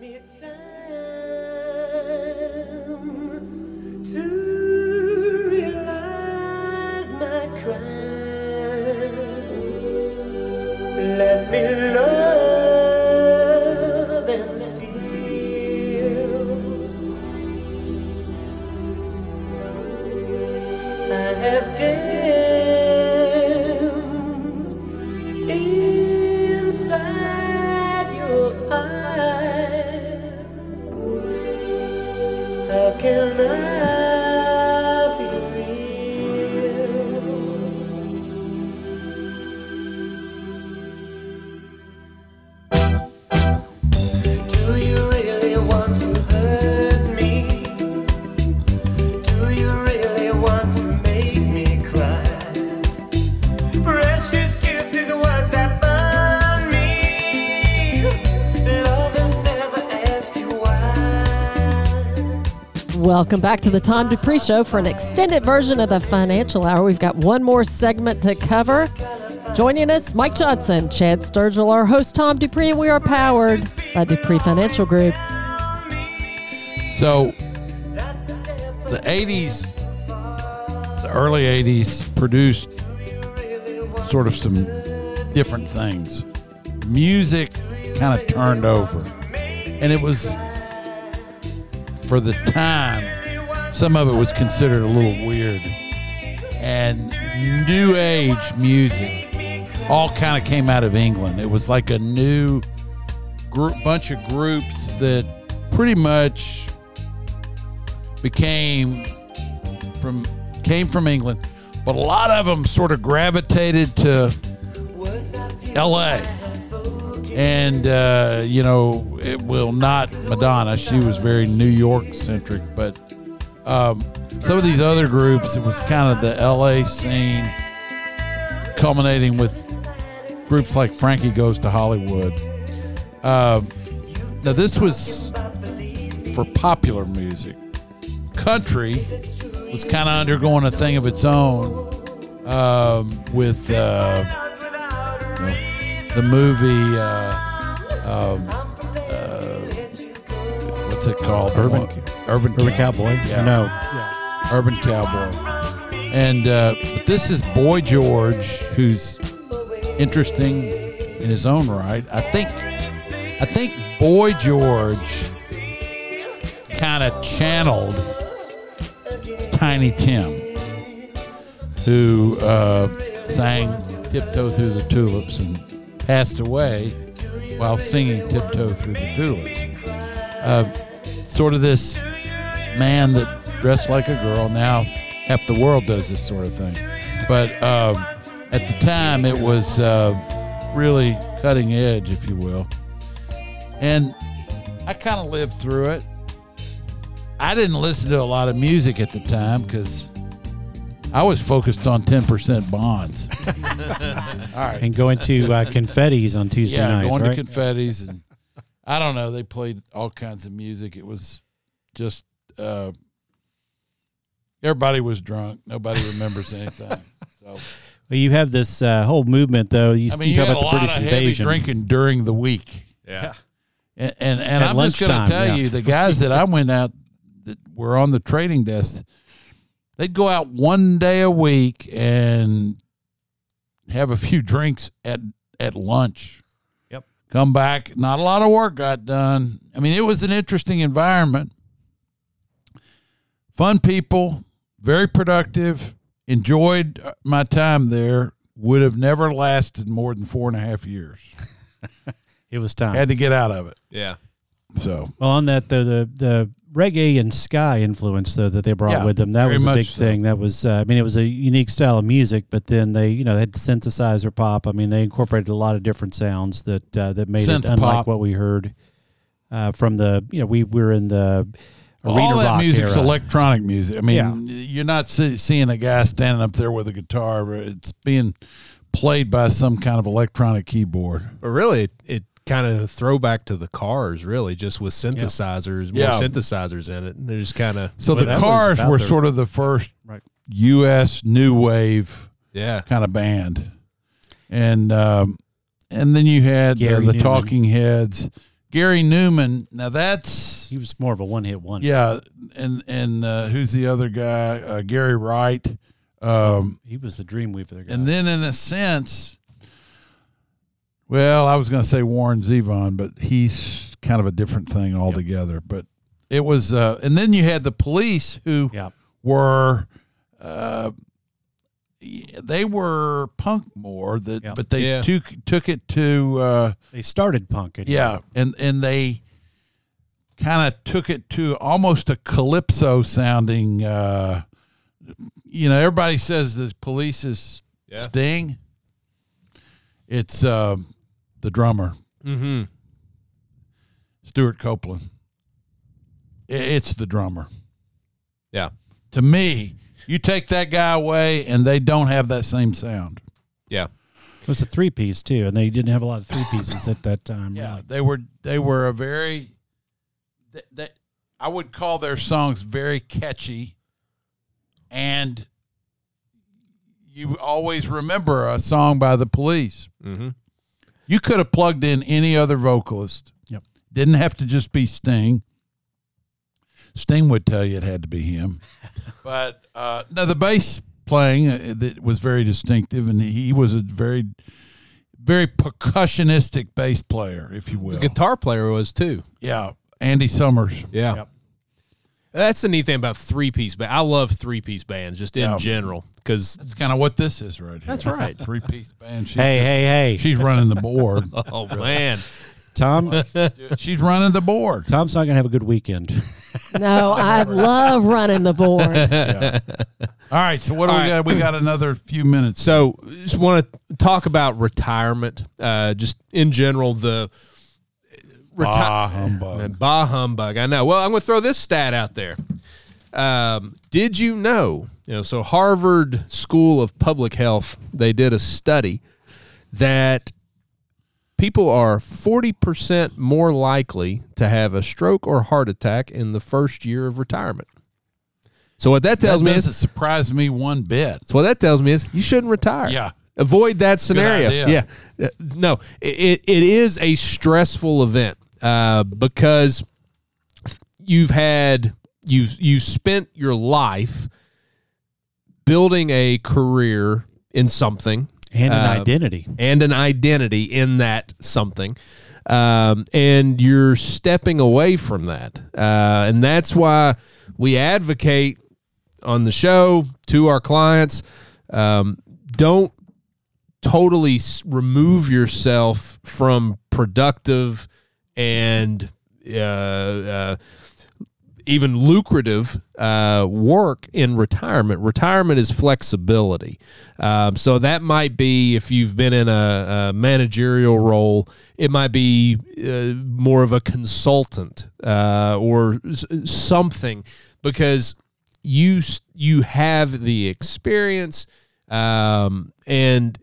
me back to the Tom Dupree Show for an extended version of the Financial Hour. We've got one more segment to cover. Joining us, Mike Johnson, Chad Sturgill, our host Tom Dupree, and we are powered by Dupree Financial Group. So the 80s, the early 80s produced sort of some different things. Music kind of turned over. And it was, for the time, some of it was considered a little weird. And new age music all kind of came out of England. It was like a new group, bunch of groups that pretty much became from came from England, but a lot of them sort of gravitated to L.A. And uh, you know, it will not Madonna. She was very New York centric, but um, some of these other groups, it was kind of the L.A. scene, culminating with groups like Frankie Goes to Hollywood. Um, now, this was for popular music. Country was kind of undergoing a thing of its own um, with uh, you know, the movie. Uh, um, what's it called? Urban- Urban, Urban Cowboy. Yeah. No. Urban Cowboy. And uh, but this is Boy George, who's interesting in his own right. I think I think Boy George kind of channeled Tiny Tim, who uh, sang "Tiptoe Through the Tulips" and passed away while singing "Tiptoe Through the Tulips." Uh, sort of this man that dressed like a girl. Now half the world does this sort of thing, but um, at the time it was uh, really cutting edge, if you will. And I kind of lived through it. I didn't listen to a lot of music at the time because I was focused on 10% bonds. All right. And going to uh, confettis on Tuesday yeah, nights, going right? to confettis and I don't know. They played all kinds of music. It was just uh, everybody was drunk. Nobody remembers anything. So well, you have this uh, whole movement, though. You, I mean, you you talk had a about the lot British of heavy invasion. drinking during the week. Yeah. And and, and At I'm just going to tell yeah. you, the guys that I went out that were on the trading desk, they'd go out one day a week and have a few drinks at at lunch. Yep. Come back, not a lot of work got done. I mean, it was an interesting environment. Fun people, very productive. Enjoyed uh, my time there. Would have never lasted more than four and a half years. It was time. Had to get out of it. Yeah. So well, on that, though, the, the reggae and ska influence, though, that they brought Yeah, with them, that was a big so. thing. That was, uh, I mean, it was a unique style of music, but then they, you know, they had synthesizer pop. I mean, they incorporated a lot of different sounds that uh, that made Synth it unlike pop. what we heard uh, from the, you know, we were in the arena all that rock music's era. electronic music. I mean, Yeah. you're not see, seeing a guy standing up there with a guitar. It's being played by some kind of electronic keyboard. But really, it, it kind of throwback to the cars, really, just with synthesizers, more Yeah. synthesizers in it. And they're just kind of, So Well, the Cars were the- sort of the first Right. U.S. new wave yeah. kind of band, and um, and then you had uh, the Numan. Talking Heads, Gary Numan. Now that's He was more of a one hit one. Yeah, and and uh, who's the other guy? Uh, Gary Wright. Um, He was the Dreamweaver guy. and then in a sense, well, I was going to say Warren Zevon, but he's kind of a different thing altogether. But it was, uh, and then you had the police who yeah. were. Uh, they were punk more, that, Yeah. but they Yeah. took took it to uh, They started punking. yeah, and and they kind of took it to almost a calypso sounding. Uh, you know, everybody says the police is Yeah. Sting. It's uh, the drummer Mm-hmm. Stewart Copeland. It's the drummer. Yeah. To me, you take that guy away, and they don't have that same sound. Yeah. It was a three piece too, and they didn't have a lot of three pieces at that time. Yeah, really. they were they were a very. They, they, I would call their songs very catchy, and you always remember a song by the Police. Mm-hmm. You could have plugged in any other vocalist. Yep. Didn't have to just be Sting. Sting would tell you it had to be him, but uh, no, the bass playing uh, that was very distinctive, and he was a very, very percussionistic bass player, if you will. The guitar player was too. Yeah, Andy Summers. Yeah. Yep. That's the neat thing about three piece band. I love three piece bands just in Yeah. general because That's kind of what this is right here. That's right. Three piece band. She's Hey, just- hey, hey, She's running the board. oh man, Tom. she's running the board. Tom's not gonna have a good weekend. No, I love running the board. All right. So what do All we right. got? We got another few minutes. So, just want to talk about retirement, uh, just in general. The Bah humbug. Bah humbug. I know. Well, I'm going to throw this stat out there. Um, did you know? You know, so Harvard School of Public Health they did a study that people are 40% more likely to have a stroke or heart attack in the first year of retirement. So what that tells that me is doesn't surprise me one bit. so what that tells me is you shouldn't retire. Yeah. Avoid that scenario. Yeah. Uh, No, it, it is a stressful event uh, because you've had you've you spent your life building a career in something And an Uh, identity. and an identity in that something. Um, and you're stepping away from that. Uh, and that's why we advocate on the show to our clients um, don't totally s- remove yourself from productive and uh, uh, even lucrative uh, work in retirement. Retirement is flexibility. Um, so that might be if you've been in a, a managerial role, it might be uh, more of a consultant uh, or s- something because you you have the experience um, and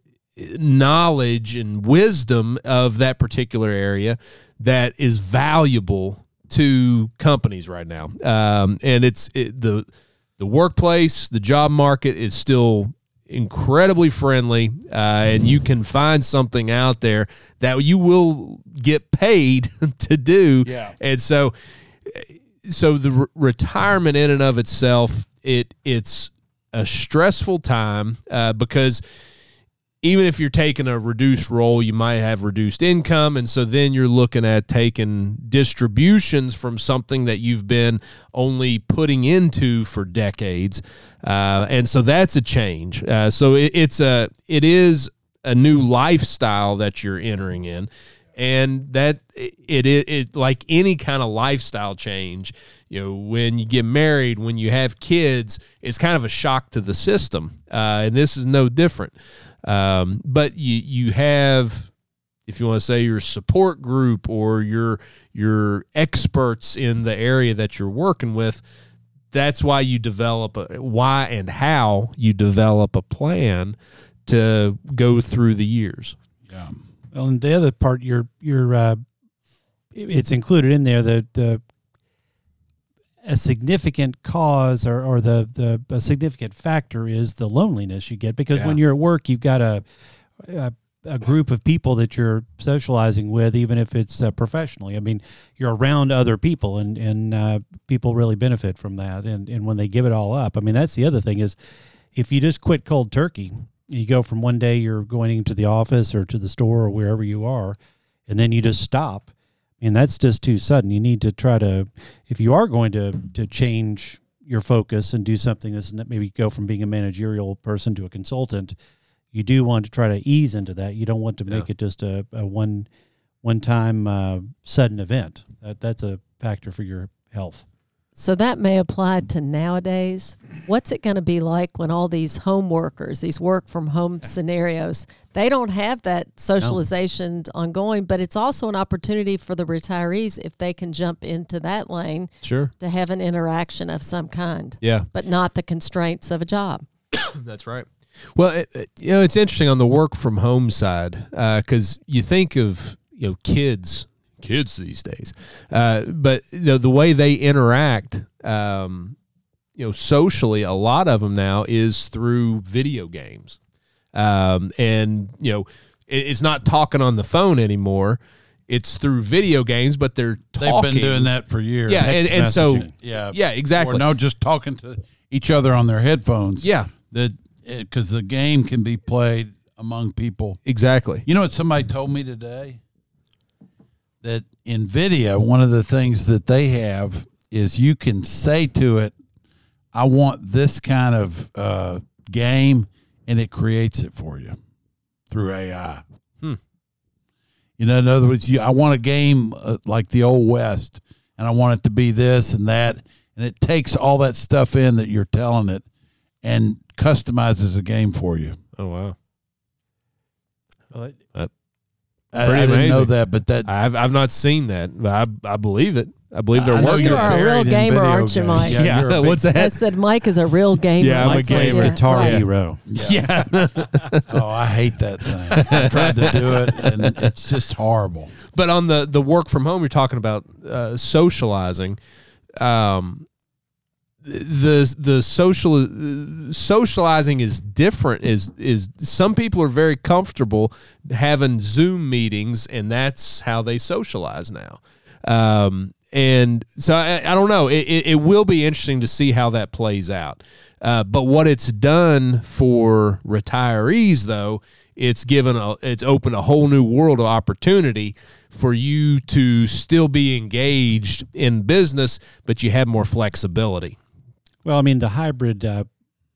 knowledge and wisdom of that particular area that is valuable to companies right now. Um, and it's it, the the workplace, the job market is still incredibly friendly, uh, and you can find something out there that you will get paid to do. Yeah. And so, so the re- retirement in and of itself, it it's a stressful time uh, because even if you're taking a reduced role, you might have reduced income. And so then you're looking at taking distributions from something that you've been only putting into for decades. Uh, and so that's a change. Uh, so it, it's a, it is a new lifestyle that you're entering in. And that it, it, it like any kind of lifestyle change, you know, when you get married, when you have kids, it's kind of a shock to the system. Uh, and this is no different. Um, but you you have, if you want to say your support group or your your experts in the area that you're working with, that's why you develop a, why and how you develop a plan to go through the years. Yeah. Well, and the other part, you're you're uh, it's included in there the the a significant cause or, or the the a significant factor is the loneliness you get because when you're at work you've got a, a a group of people that you're socializing with, even if it's uh, professionally. I mean, you're around other people, and and uh, people really benefit from that. And and when they give it all up, I mean, that's the other thing is, if you just quit cold turkey, you go from one day you're going into the office or to the store or wherever you are, and then you just stop. And that's just too sudden. You need to try to, if you are going to to change your focus and do something that's maybe go from being a managerial person to a consultant, you do want to try to ease into that. You don't want to make it just a, a one one time uh, sudden event. That that's a factor for your health. So that may apply to nowadays. What's it going to be like when all these home workers, these work from home scenarios, they don't have that socialization ongoing, but it's also an opportunity for the retirees if they can jump into that lane Sure. to have an interaction of some kind, Yeah. but not the constraints of a job. That's right. Well, it, it- you know, it's interesting on the work from home side uh, because you think of you know kids, kids these days, uh, but you know, the way they interact, um, you know, socially, a lot of them now is through video games, um, and you know, it, it's not talking on the phone anymore. It's through video games, but they're They've been doing that for years. Yeah, and, and so yeah, yeah, exactly. Or no, just talking to each other on their headphones. Yeah, that because the game can be played among people. exactly. You know what somebody told me today? That NVIDIA, one of the things that they have is you can say to it, "I want this kind of uh, game," and it creates it for you through AI. Hmm. You know, in other words, you, I want a game uh, like the old west, and I want it to be this and that, and it takes all that stuff in that you're telling it, and customizes a game for you. Oh wow. I, Pretty I didn't know that, but that I've I've not seen that, but I I believe it. I believe they're I know working. You you're a real buried in gamer, video aren't you, games. Mike? Yeah, Yeah, you're a big- what's I that? said Mike is a real gamer. Yeah, I'm a Mike Plays gamer. Guitar Right. Hero. Yeah. Oh, I hate that thing. I tried to do it, and it's just horrible. but on the the work from home, you're talking about uh, socializing. Um, the the social uh, socializing is different. Is is some people are very comfortable having Zoom meetings, and that's how they socialize now. Um, and so I, I don't know. It, it, it will be interesting to see how that plays out. Uh, but what it's done for retirees, though, it's given a it's opened a whole new world of opportunity for you to still be engaged in business, but you have more flexibility. Well, I mean, the hybrid uh,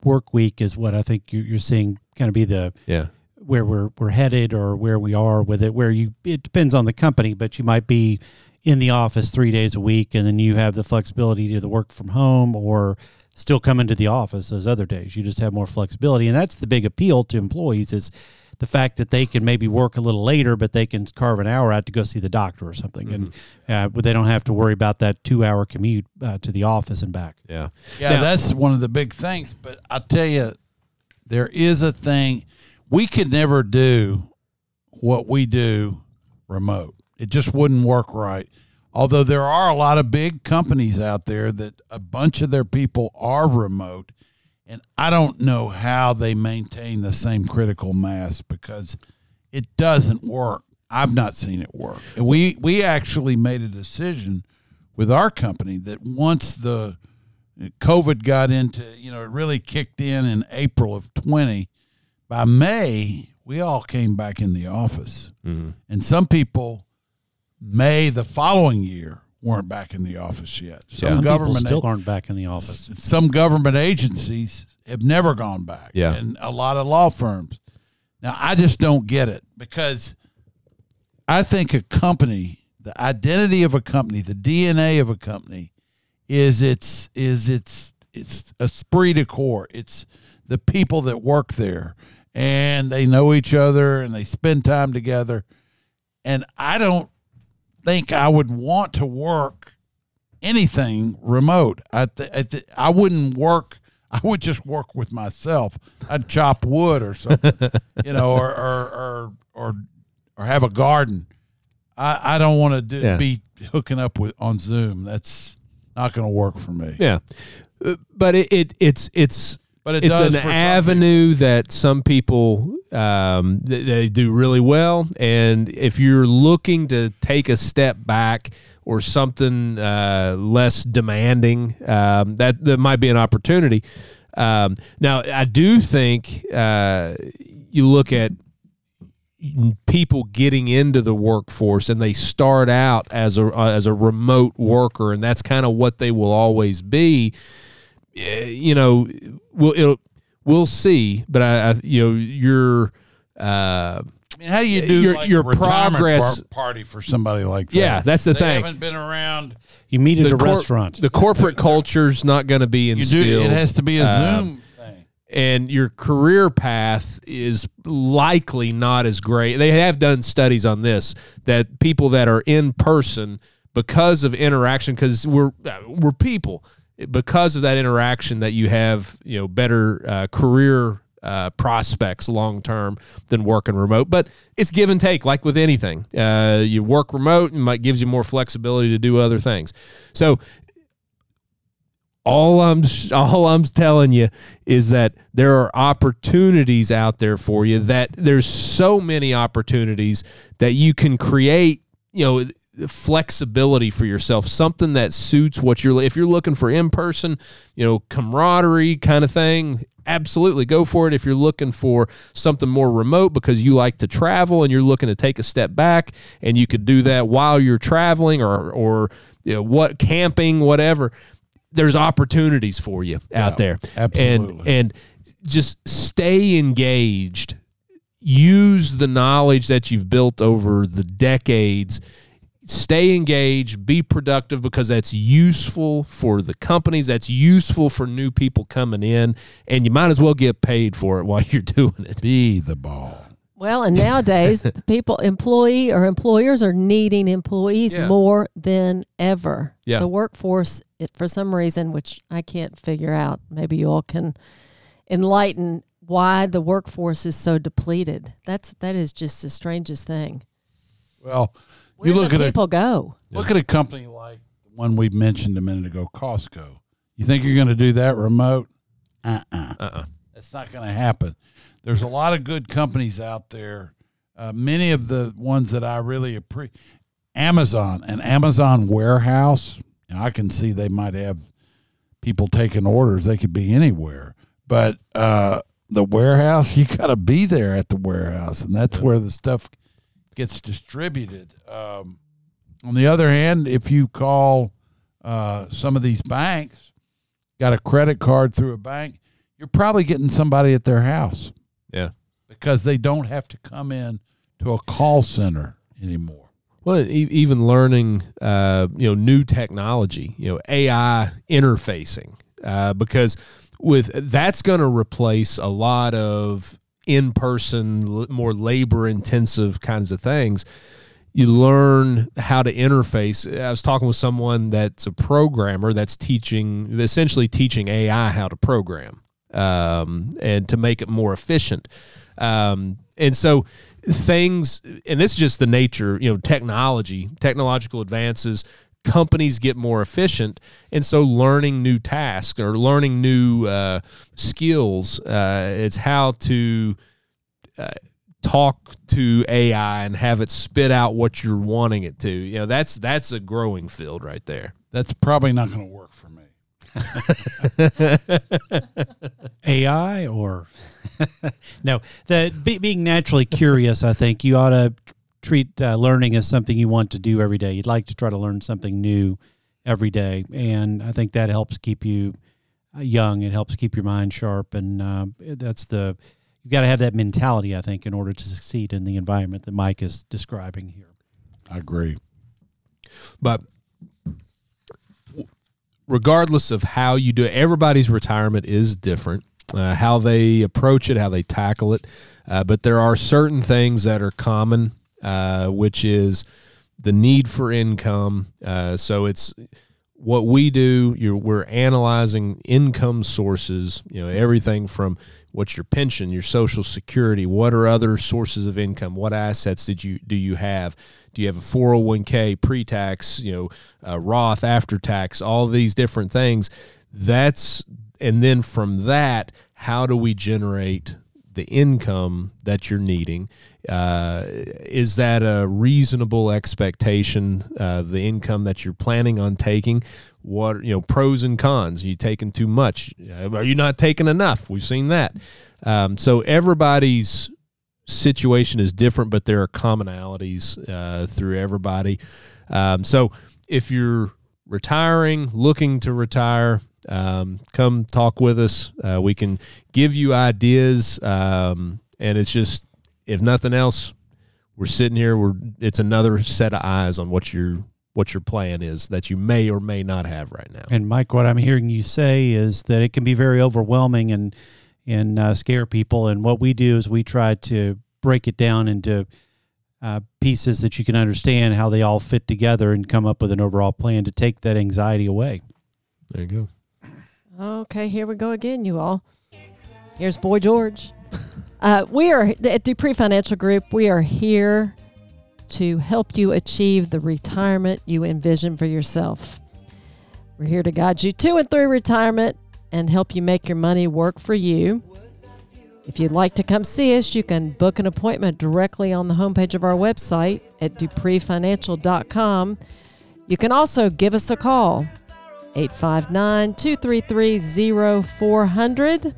work week is what I think you're, you're seeing kind of be the Yeah. where we're we're headed or where we are with it. Where you it depends on the company, but you might be in the office three days a week, and then you have the flexibility to the work from home or still come into the office those other days. You just have more flexibility, and that's the big appeal to employees is the fact that they can maybe work a little later, but they can carve an hour out to go see the doctor or something, and uh, but they don't have to worry about that two-hour commute uh, to the office and back. Yeah. Yeah, Now- that's one of the big things. But I tell you, there is a thing we could never do what we do remote. It just wouldn't work right. Although there are a lot of big companies out there that a bunch of their people are remote, and I don't know how they maintain the same critical mass because it doesn't work. I've not seen it work. And we we actually made a decision with our company that once the COVID got into, you know, it really kicked in in April of 20. By May, we all came back in the office. Mm-hmm. And some people, May the following year, weren't back in the office yet. Some Some people government still aren't back in the office. some government agencies have never gone back. Yeah. And a lot of law firms. Now, I just don't get it because I think a company, the identity of a company, the DNA of a company is its is its it's esprit de corps. It's the people that work there and they know each other and they spend time together. And I don't think I would want to work anything remote. I th- I, th- I wouldn't work. I would just work with myself. I'd chop wood or something, you know, or or or or, or have a garden. I, I don't want to do, Yeah. be hooking up with on Zoom. That's not going to work for me. Yeah. Uh, But it, it it's it's But it it's does an avenue that some people um, they, they do really well, and if you're looking to take a step back or something uh, less demanding, um, that that might be an opportunity. Um, now, I do think uh, you look at people getting into the workforce and they start out as a as a remote worker and that's kind of what they will always be you know we'll it'll, we'll see but I, I you know your uh I mean, how do you do your- like your progress- party for somebody like that? Yeah, that's the they thing. Haven't been around. You meet at a cor- restaurant. the corporate culture's not going to be You do. It has to be a um, Zoom thing. and your career path is likely not as great. They have done studies on this that people that are in person because of interaction because we're uh, we're people because of that interaction that you have you know better uh, career uh, prospects long term than working remote. But it's give and take like with anything. Uh, you work remote and might gives you more flexibility to do other things. So all I'm all I'm telling you is that there are opportunities out there for you that there's so many opportunities that you can create, you know, flexibility for yourself, something that suits what you're if you're looking for in person, you know, camaraderie kind of thing, absolutely go for it if you're looking for something more remote because you like to travel and you're looking to take a step back and you could do that while you're traveling or or you know, what camping whatever there's opportunities for you out there. absolutely. And and just stay engaged. Use the knowledge that you've built over the decades. Stay engaged, be productive because that's useful for the companies, that's useful for new people coming in, and you might as well get paid for it while you're doing it. Be the ball. Well, and nowadays, the people, employee or employers are needing employees Yeah. more than ever. Yeah. The workforce, it, for some reason, which I can't figure out, maybe you all can enlighten why the workforce is so depleted. That's that is just the strangest thing. Well, Where you look do at a people go? look at a company like the one we mentioned a minute ago, Costco. You think you're going to do that remote? Uh uh Uh-uh. That's not going to happen. There's a lot of good companies out there. Uh, many of the ones that I really appreciate, Amazon, an Amazon warehouse. you know, I can see they might have people taking orders. They could be anywhere, but uh, the warehouse, you got to be there at the warehouse, and that's where the stuff gets distributed. Um, on the other hand, if you call uh, some of these banks, got a credit card through a bank, you're probably getting somebody at their house Yeah. because they don't have to come in to a call center anymore. Well, e- even learning, uh, you know, new technology, you know, AI interfacing, uh, because with that's going to replace a lot of in-person, more labor-intensive kinds of things. You learn how to interface. I was talking with someone that's a programmer that's teaching, essentially teaching AI how to program um, and to make it more efficient. Um, and so things, and this is just the nature, you know, technology, technological advances, companies get more efficient. And so learning new tasks or learning new uh, skills, uh, it's how to uh, talk to AI and have it spit out what you're wanting it to. You know, that's that's a growing field right there. That's probably not going to work for me. AI or no? The be, being naturally curious, I think you ought to treat uh, learning as something you want to do every day. You'd like to try to learn something new every day, and I think that helps keep you uh, young. It helps keep your mind sharp, and uh, that's the you've got to have that mentality. I think in order to succeed in the environment that Mike is describing here. I agree. But regardless of how you do it, everybody's retirement is different. Uh, how they approach it, how they tackle it. Uh, but there are certain things that are common, uh, which is the need for income. Uh, so it's what we do. We're analyzing income sources. You know everything from what's your pension, your social security. What are other sources of income? What assets did you do you have? Do you have a 401k pre-tax, you know, uh, Roth after tax, all these different things? That's and then from that, how do we generate the income that you're needing? Uh, is that a reasonable expectation? Uh, the income that you're planning on taking, what you know, pros and cons. Are you taking too much? Uh, Are you not taking enough? We've seen that. Um, so everybody's situation is different, but there are commonalities uh, through everybody. Um, so if you're retiring, looking to retire, um, come talk with us. Uh, we can give you ideas, um, and it's just if nothing else, we're sitting here. We're it's another set of eyes on what your what your plan is that you may or may not have right now. And Mike, what I'm hearing you say is that it can be very overwhelming and and uh, scare people. And what we do is we try to break it down into uh, pieces that you can understand how they all fit together and come up with an overall plan to take that anxiety away. There you go. Okay, here we go again, you all. Here's Boy George. Uh, we are at Dupree Financial Group. We are here to help you achieve the retirement you envision for yourself. We're here to guide you to and through retirement and help you make your money work for you. If you'd like to come see us, you can book an appointment directly on the homepage of our website at dupreefinancial.com. You can also give us a call 859 233 0400.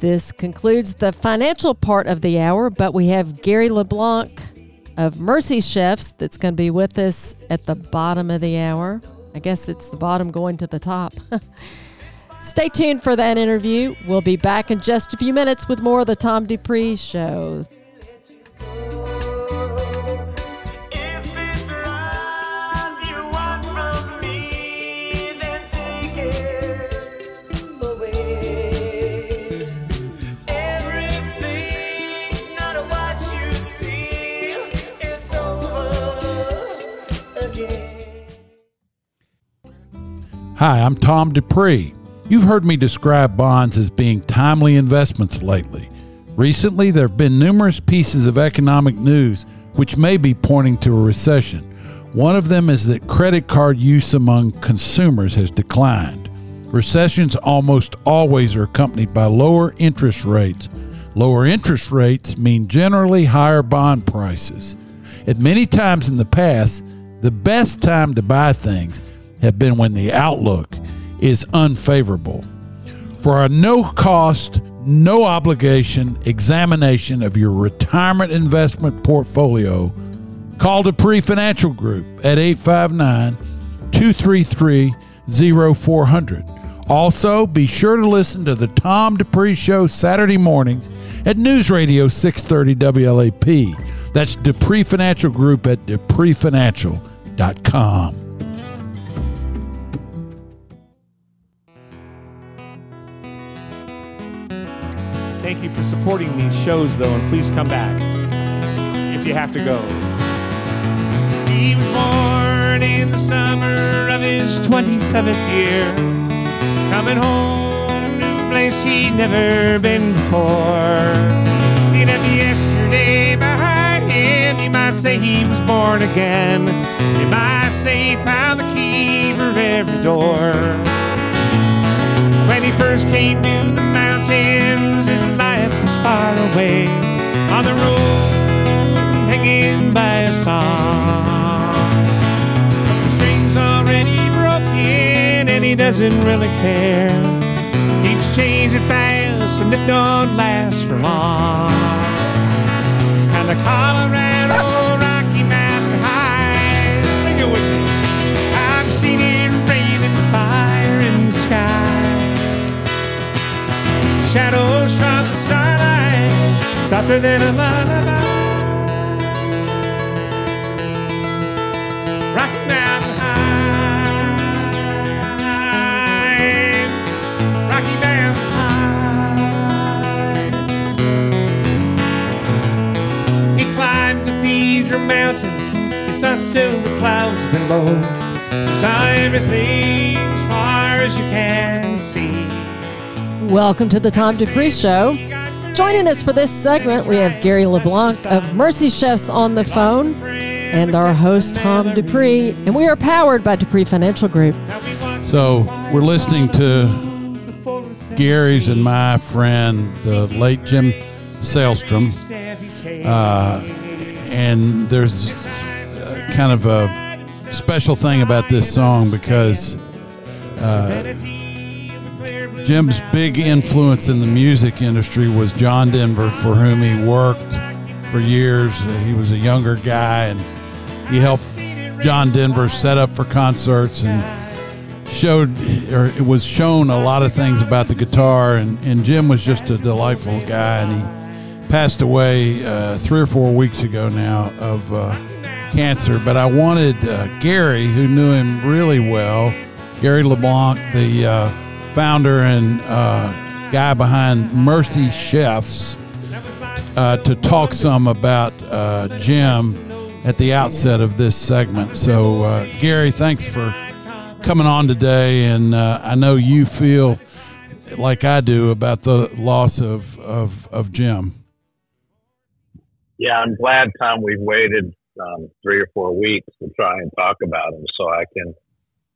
This concludes the financial part of the hour, but we have Gary LeBlanc of Mercy Chefs that's going to be with us at the bottom of the hour. I guess it's the bottom going to the top. Stay tuned for that interview. We'll be back in just a few minutes with more of the Tom Dupree Show. Hi, I'm Tom Dupree. You've heard me describe bonds as being timely investments lately. Recently, there have been numerous pieces of economic news which may be pointing to a recession. One of them is that credit card use among consumers has declined. Recessions almost always are accompanied by lower interest rates. Lower interest rates mean generally higher bond prices. At many times in the past, the best time to buy things have been when the outlook is unfavorable. For a no cost, no obligation examination of your retirement investment portfolio, call Dupree Financial Group at 859 233 0400. Also, be sure to listen to the Tom Dupree Show Saturday mornings at News Radio 630 WLAP. That's Dupree Financial Group at dupreefinancial.com. Thank you for supporting these shows, though, and please come back if you have to go. He was born in the summer of his 27th year, coming home to a place he'd never been before. He left yesterday behind him. You might say he was born again. You might say he found the key for every door. When he first came to the was far away on the road, hanging by a song. The string's already broken, and he doesn't really care. Keeps changing fast, and it don't last for long. And the Colorado lullaby. Rocky Mountain High, Rocky Mountain High. He climbed cathedral mountains, he saw silver clouds below. He saw everything as far as you can see. Welcome to the Tom Dupree Show. Joining us for this segment, we have Gary LeBlanc of Mercy Chefs on the phone and our host, Tom Dupree. And we are powered by Dupree Financial Group. So we're listening to Gary's and my friend, the late Jim Salestrom. Uh, and there's uh, kind of a special thing about this song because uh, Jim's big influence in the music industry was John Denver, for whom he worked for years. He was a younger guy, and he helped John Denver set up for concerts and showed or it was shown a lot of things about the guitar. And, and Jim was just a delightful guy, and he passed away uh, three or four weeks ago now of uh, cancer. But I wanted uh, Gary, who knew him really well, Gary LeBlanc, the uh, founder and uh, guy behind Mercy Chefs, uh, to talk some about uh, Jim at the outset of this segment. So, uh, Gary, thanks for coming on today. And uh, I know you feel like I do about the loss of, of, of Jim. Yeah, I'm glad, Tom. We've waited um, three or four weeks to try and talk about him, so I can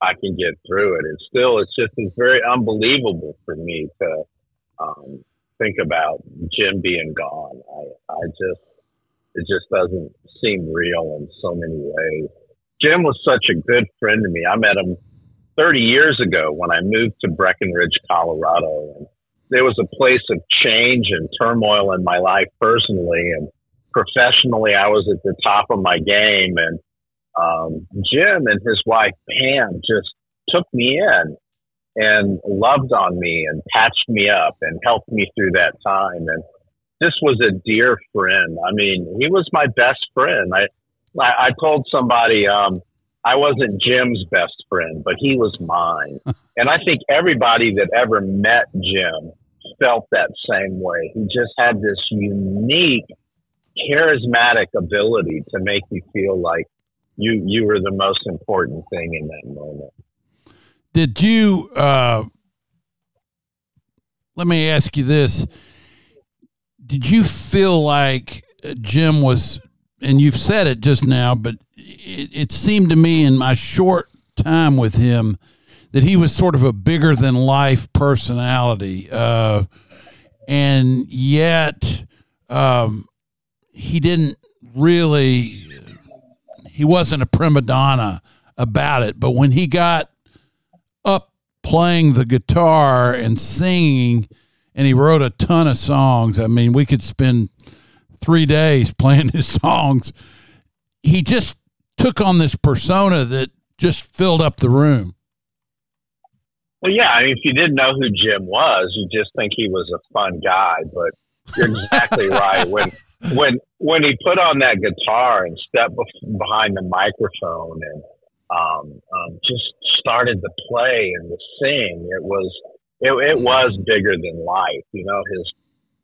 I can get through it. It's still it's just it's very unbelievable for me to um, think about Jim being gone. I I just it just doesn't seem real in so many ways. Jim was such a good friend to me. I met him 30 years ago when I moved to Breckenridge, Colorado, and there was a place of change and turmoil in my life personally and professionally. I was at the top of my game, and um, Jim and his wife Pam just took me in and loved on me and patched me up and helped me through that time. And this was a dear friend. I mean, he was my best friend. I I, I told somebody um, I wasn't Jim's best friend, but he was mine. and I think everybody that ever met Jim felt that same way. He just had this unique, charismatic ability to make you feel like you you were the most important thing in that moment. Did you, uh, let me ask you this. Did you feel like Jim was, and you've said it just now, but it, it seemed to me in my short time with him that he was sort of a bigger than life personality. Uh, and yet, um, he didn't really, he wasn't a prima donna about it. But when he got up playing the guitar and singing, and he wrote a ton of songs. I mean, we could spend three days playing his songs. He just took on this persona that just filled up the room. Well, yeah. I mean, if you didn't know who Jim was, you just think he was a fun guy. But you're exactly right. When when when he put on that guitar and stepped behind the microphone and um, um, just started to play and to sing, it was it, it was bigger than life. You know, his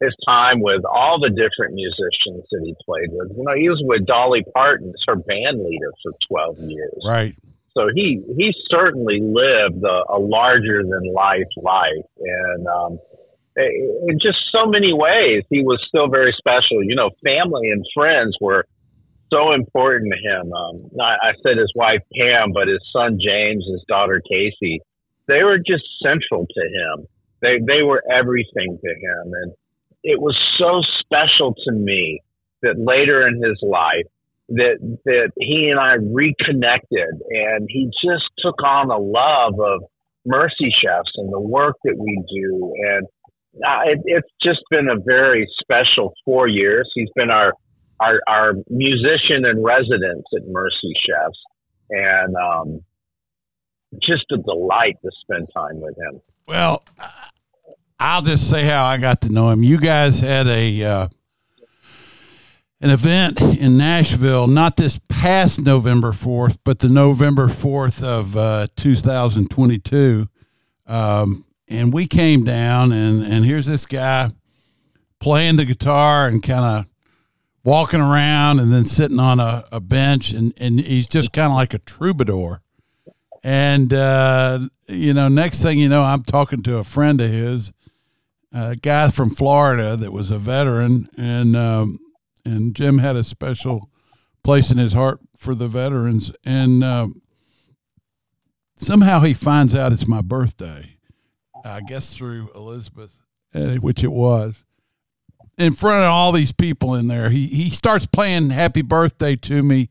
his time with all the different musicians that he played with. You know, he was with Dolly Parton, her band leader, for twelve years. Right. So he he certainly lived a, a larger than life life, and um, in just so many ways, he was still very special. You know, family and friends were so important to him. Um, I, I said his wife Pam, but his son James, his daughter Casey, they were just central to him. They they were everything to him, and it was so special to me that later in his life that that he and I reconnected, and he just took on a love of Mercy Chefs and the work that we do, and uh, it, it's just been a very special four years. He's been our our, our musician in residence at Mercy Chefs, and um, just a delight to spend time with him. Well, I'll just say how I got to know him. You guys had a uh, an event in Nashville, not this past November fourth, but the November fourth of uh, 2022. Um, and we came down, and and here's this guy playing the guitar and kind of walking around, and then sitting on a, a bench, and and he's just kind of like a troubadour. And uh, you know, next thing you know, I'm talking to a friend of his, a guy from Florida that was a veteran, and um, and Jim had a special place in his heart for the veterans, and um, somehow he finds out it's my birthday, I guess through Elizabeth, uh, which it was, in front of all these people in there. He he starts playing "Happy Birthday" to me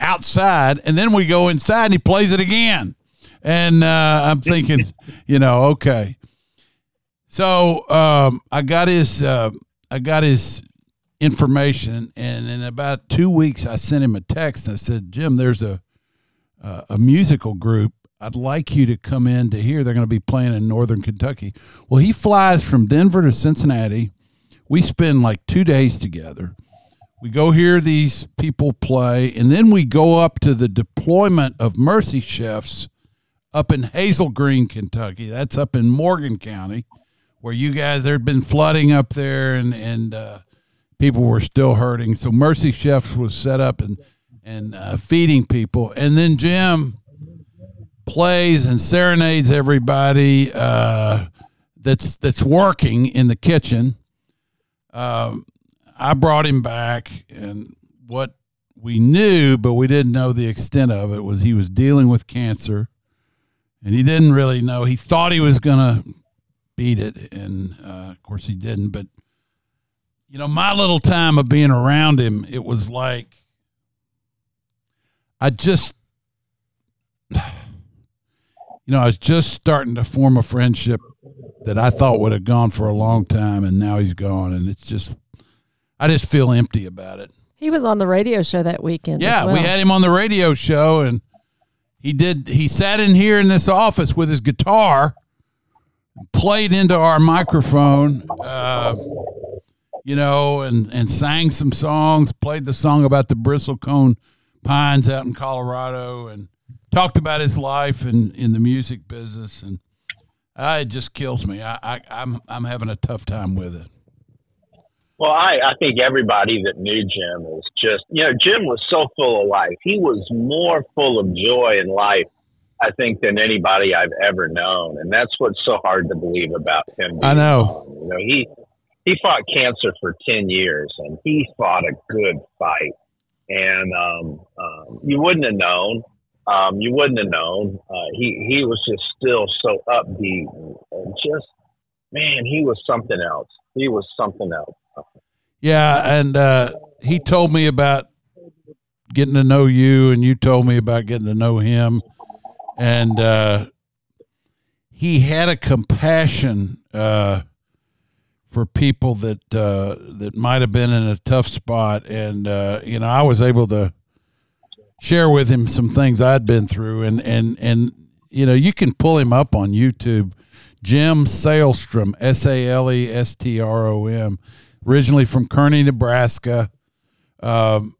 outside, and then we go inside and he plays it again. And uh, I'm thinking, you know, okay. So um, I got his uh, I got his information, and in about two weeks, I sent him a text. And I said, Jim, there's a uh, a musical group. I'd like you to come in to hear. They're going to be playing in Northern Kentucky. Well, he flies from Denver to Cincinnati. We spend like two days together. We go hear these people play, and then we go up to the deployment of Mercy Chefs up in Hazel Green, Kentucky. That's up in Morgan County, where you guys there'd been flooding up there, and and uh, people were still hurting. So Mercy Chefs was set up and and uh, feeding people, and then Jim plays and serenades everybody uh, that's that's working in the kitchen. Um, I brought him back, and what we knew, but we didn't know the extent of it, was he was dealing with cancer, and he didn't really know. He thought he was gonna beat it, and uh, of course he didn't. But you know, my little time of being around him, it was like I just, you know, I was just starting to form a friendship that I thought would have gone for a long time, and now he's gone, and it's just, I just feel empty about it. He was on the radio show that weekend. Yeah, as well. we had him on the radio show, and he did. He sat in here in this office with his guitar, played into our microphone, uh, you know, and and sang some songs. Played the song about the bristlecone pines out in Colorado, and talked about his life and in the music business. And uh, it just kills me. I, I I'm I'm having a tough time with it. Well, I, I think everybody that knew Jim was just, you know, Jim was so full of life. He was more full of joy in life, I think, than anybody I've ever known. And that's what's so hard to believe about him. I know. You know, he, he fought cancer for 10 years and he fought a good fight. And um, um, you wouldn't have known. Um, you wouldn't have known. Uh, he, he was just still so upbeat and, just, man, he was something else. He was something else. Yeah, and uh, he told me about getting to know you, and you told me about getting to know him, and uh, he had a compassion uh, for people that uh, that might have been in a tough spot, and uh, you know, I was able to share with him some things I'd been through, and and and you know, you can pull him up on YouTube. Jim Salestrom, S A L E S T R O M, originally from Kearney, Nebraska. Um,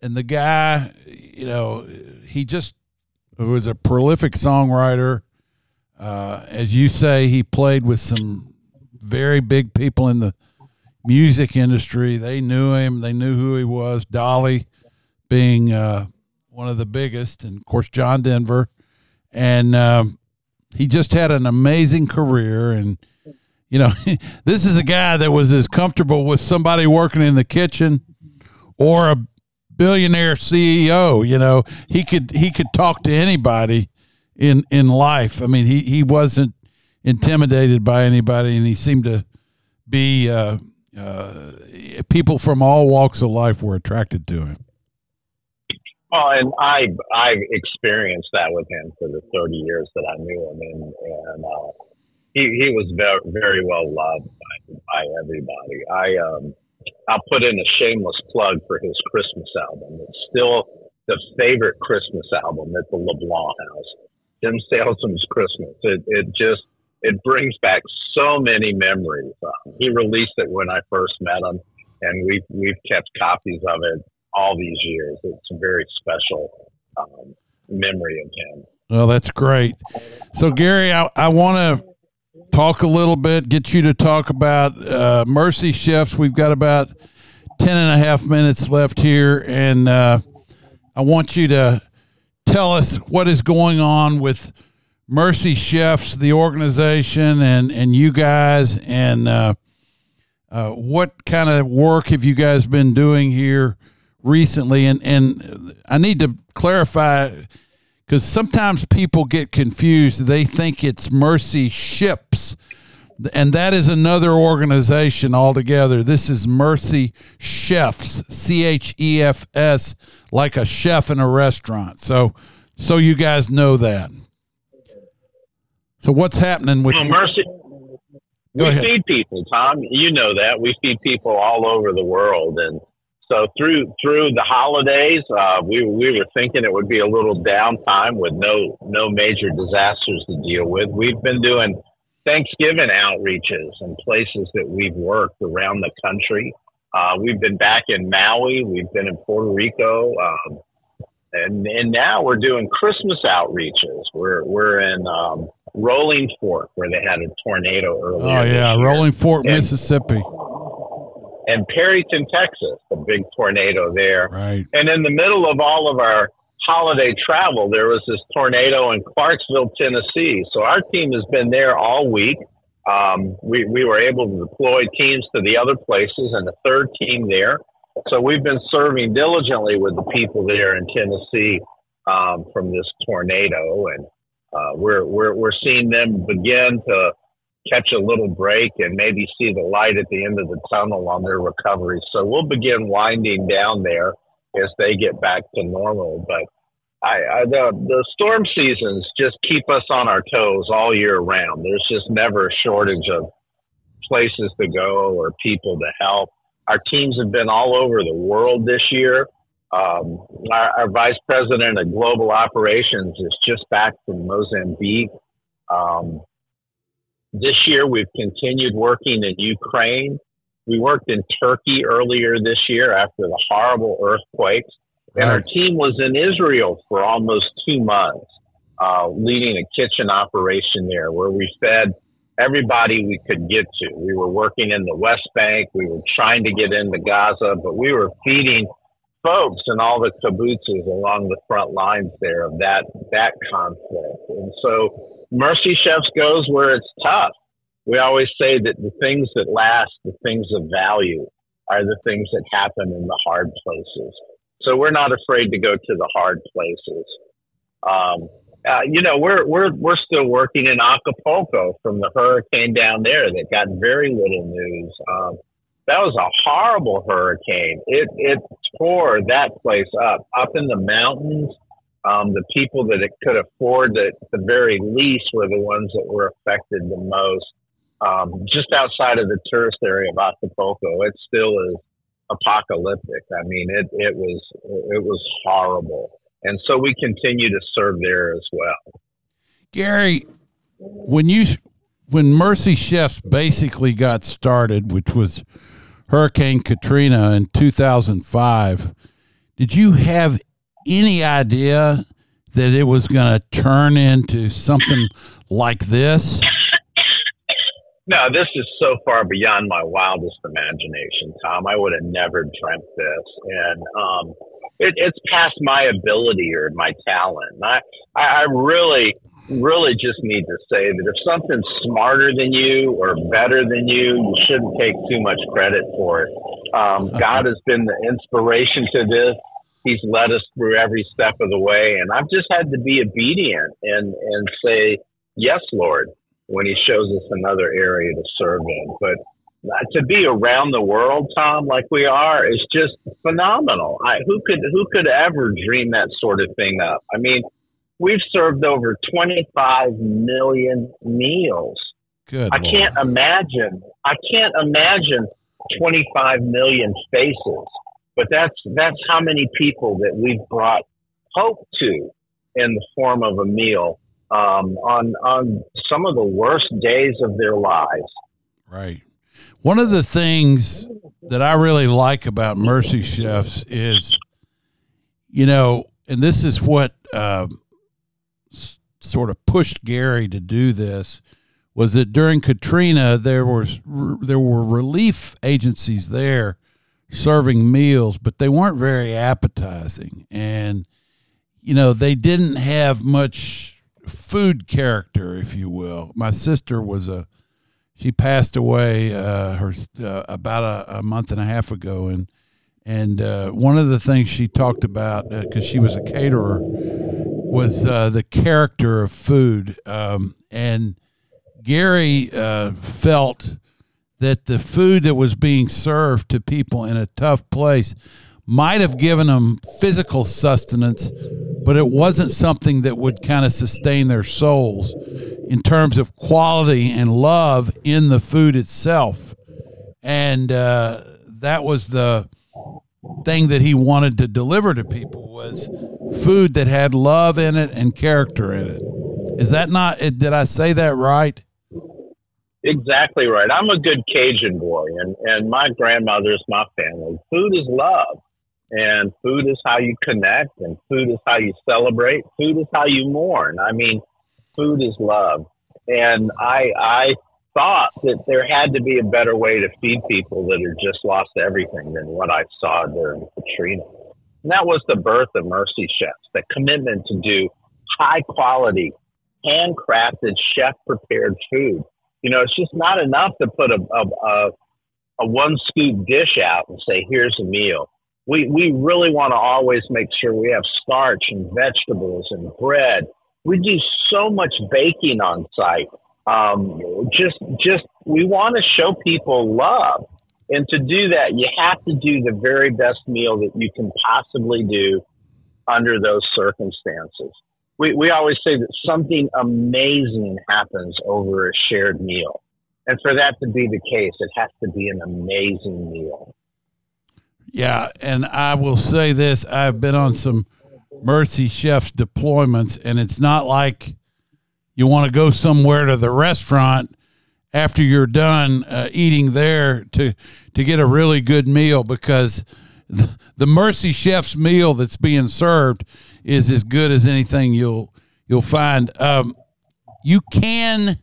and the guy, you know, he just was a prolific songwriter. Uh, as you say, he played with some very big people in the music industry. They knew him, they knew who he was. Dolly being uh, one of the biggest, and of course, John Denver. And um, he just had an amazing career. And you know this is a guy that was as comfortable with somebody working in the kitchen or a billionaire CEO you know. He could he could talk to anybody in in life. I mean he he wasn't intimidated by anybody and he seemed to be uh, uh, people from all walks of life were attracted to him Oh, and I I experienced that with him for the 30 years that I knew him, and and uh, he he was very very well loved by, by everybody. I um I'll put in a shameless plug for his Christmas album. It's still the favorite Christmas album at the LeBlanc House. Jim Salestrom's Christmas. It it just it brings back so many memories. Um, he released it when I first met him, and we've we've kept copies of it all these years. It's a very special um, memory of him. Well, that's great. So, Gary, I, I want to talk a little bit, get you to talk about uh, Mercy Chefs. We've got about 10 and a half minutes left here, and uh, I want you to tell us what is going on with Mercy Chefs, the organization, and, and you guys, and uh, uh, what kind of work have you guys been doing here recently? And, and I need to clarify because sometimes people get confused. They think it's Mercy Ships, and that is another organization altogether. This is Mercy Chefs, C H E F S, like a chef in a restaurant. So, so you guys know that. So what's happening with Well, Mercy. Go we ahead. feed people, Tom. You know that we feed people all over the world, and so through through the holidays, uh, we we were thinking it would be a little downtime with no no major disasters to deal with. We've been doing Thanksgiving outreaches in places that we've worked around the country. Uh, we've been back in Maui. We've been in Puerto Rico. Um, and and now we're doing Christmas outreaches. We're we're in um, Rolling Fork where they had a tornado earlier. Oh yeah. Rolling Fork, And- Mississippi. And Perryton, Texas, the big tornado there. Right. And in the middle of all of our holiday travel, there was this tornado in Clarksville, Tennessee. So our team has been there all week. Um, we, we were able to deploy teams to the other places and the third team there. So we've been serving diligently with the people there in Tennessee um, from this tornado, and uh, we're, we're we're seeing them begin to catch a little break and maybe see the light at the end of the tunnel on their recovery. So we'll begin winding down there as they get back to normal. But I, I the the storm seasons just keep us on our toes all year round. There's just never a shortage of places to go or people to help. Our teams have been all over the world this year. Um, our, our vice president of global operations is just back from Mozambique. Um, this year, we've continued working in Ukraine. We worked in Turkey earlier this year after the horrible earthquakes. And our team was in Israel for almost two months, uh, leading a kitchen operation there where we fed everybody we could get to. We were working in the West Bank. We were trying to get into Gaza, but we were feeding folks and all the kibbutzes along the front lines there of that, that conflict. And so Mercy Chefs goes where it's tough. We always say that the things that last, the things of value, are the things that happen in the hard places. So we're not afraid to go to the hard places. Um, uh, you know, we're we're we're still working in Acapulco from the hurricane down there that got very little news. Um, that was a horrible hurricane. It it tore that place up, up in the mountains. Um, the people that it could afford at the very least, were the ones that were affected the most. Um, just outside of the tourist area of Acapulco, it still is apocalyptic. I mean, it it was it was horrible, and so we continue to serve there as well. Gary, when you when Mercy Chefs basically got started, which was Hurricane Katrina in 2005, did you have any idea that it was going to turn into something like this? No, this is so far beyond my wildest imagination, Tom. I would have never dreamt this, and um, it, it's past my ability or my talent. I, I I really, really just need to say that if something's smarter than you or better than you, you shouldn't take too much credit for it. Um, God has been the inspiration to this. He's led us through every step of the way, and I've just had to be obedient and and say yes, Lord when he shows us another area to serve in. But uh, to be around the world, Tom, like we are, is just phenomenal. I, who could who could ever dream that sort of thing up? I mean, we've served over 25 million meals. Good. I Lord. can't imagine. I can't imagine 25 million faces. But that's that's how many people that we've brought hope to in the form of a meal um, on on some of the worst days of their lives. Right. One of the things that I really like about Mercy Chefs is, you know, and this is what uh, sort of pushed Gary to do this, was that during Katrina there was there were relief agencies there serving meals, but they weren't very appetizing, and you know they didn't have much food character, if you will. My sister was a she passed away uh, her uh, about a, a month and a half ago, and and uh, one of the things she talked about because she was a caterer was uh, the character of food, um, and Gary uh, felt that the food that was being served to people in a tough place might have given them physical sustenance, but it wasn't something that would kind of sustain their souls in terms of quality and love in the food itself. And uh, that was the thing that he wanted to deliver to people was food that had love in it and character in it. Is that not? Eh, did I say that right? Exactly right. I'm a good Cajun boy, and and my grandmother's my family. Food is love, and food is how you connect, and food is how you celebrate. Food is how you mourn. I mean, food is love, and I I thought that there had to be a better way to feed people that had just lost everything than what I saw during Katrina. And that was the birth of Mercy Chefs, the commitment to do high quality, handcrafted, chef prepared food. You know, it's just not enough to put a, a, a, a one scoop dish out and say, here's a meal. We, we really want to always make sure we have starch and vegetables and bread. We do so much baking on site. Um, just, just, we want to show people love. And to do that, you have to do the very best meal that you can possibly do under those circumstances. We, we always say that something amazing happens over a shared meal. And for that to be the case, it has to be an amazing meal. Yeah, and I will say this: I've been on some Mercy Chefs deployments, and it's not like you want to go somewhere to the restaurant after you're done uh, eating there to to get a really good meal because the, the Mercy Chef's meal that's being served is as good as anything you'll you'll find. Um, you can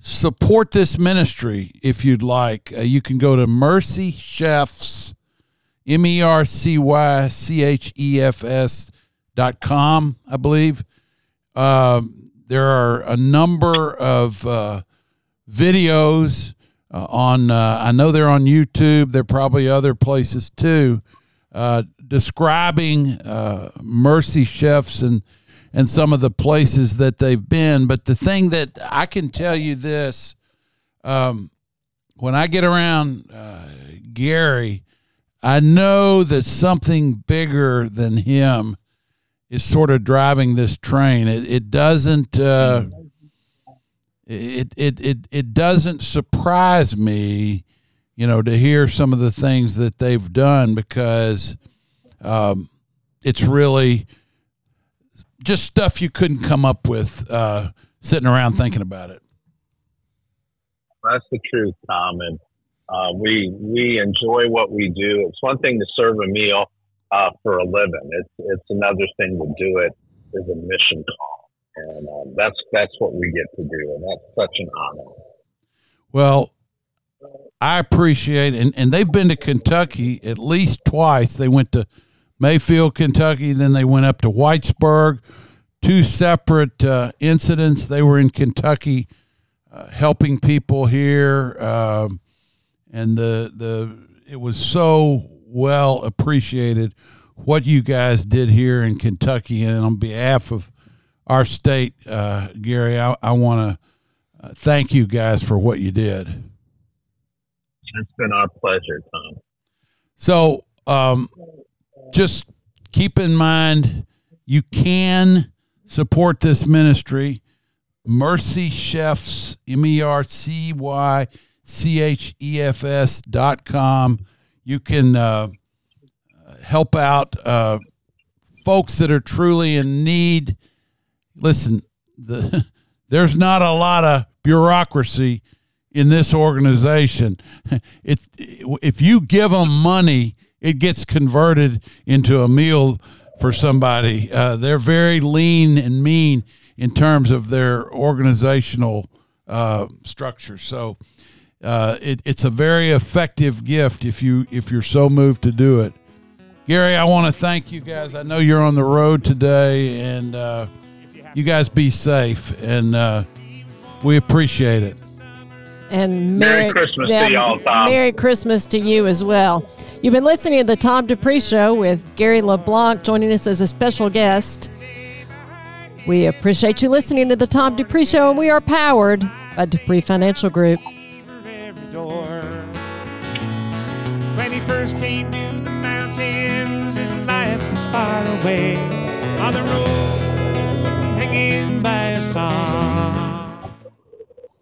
support this ministry if you'd like. Uh, you can go to Mercy Chefs, M E R C Y C H E F S dot com, I believe. Um, there are a number of uh, videos uh, on. Uh, I know they're on YouTube. They're probably other places too, uh, describing uh, Mercy Chefs and and some of the places that they've been. But the thing that I can tell you this, um, when I get around Gary, I know that something bigger than him is sort of driving this train. It, it doesn't. Uh, it, it it it doesn't surprise me, you know, to hear some of the things that they've done because um, it's really just stuff you couldn't come up with uh, sitting around thinking about it. That's the truth, Tom. And uh, we we enjoy what we do. It's one thing to serve a meal uh, for a living. It's it's another thing to do it as a mission call, and um, that's that's what we get to do, and that's such an honor. Well, I appreciate and and they've been to Kentucky at least twice. They went to Mayfield, Kentucky, then they went up to Whitesburg. Two separate uh, incidents. They were in Kentucky, uh, helping people here, um, and the the it was so well appreciated what you guys did here in Kentucky. And on behalf of our state, uh, Gary, I, I want to uh, thank you guys for what you did. It's been our pleasure, Tom. So, um, just keep in mind you can support this ministry. Mercy Chefs, M E R C Y C H E F S dot com. You can uh, help out uh, folks that are truly in need. Listen, the, there's not a lot of bureaucracy in this organization. It, if you give them money, it gets converted into a meal for somebody. Uh, they're very lean and mean in terms of their organizational uh, structure. So uh, it, it's a very effective gift if you if you're so moved to do it. Gary, I want to thank you guys. I know you're on the road today, and uh, you guys be safe, and uh, we appreciate it. And Merry Merry, Christmas to y'all, Tom. Merry Christmas to you as well. You've been listening to the Tom Dupree Show with Gary LeBlanc joining us as a special guest. We appreciate you listening to the Tom Dupree Show, and we are powered by Dupree Financial Group. Door. When he first came to the mountains, his life was far away on the road, hanging by a song.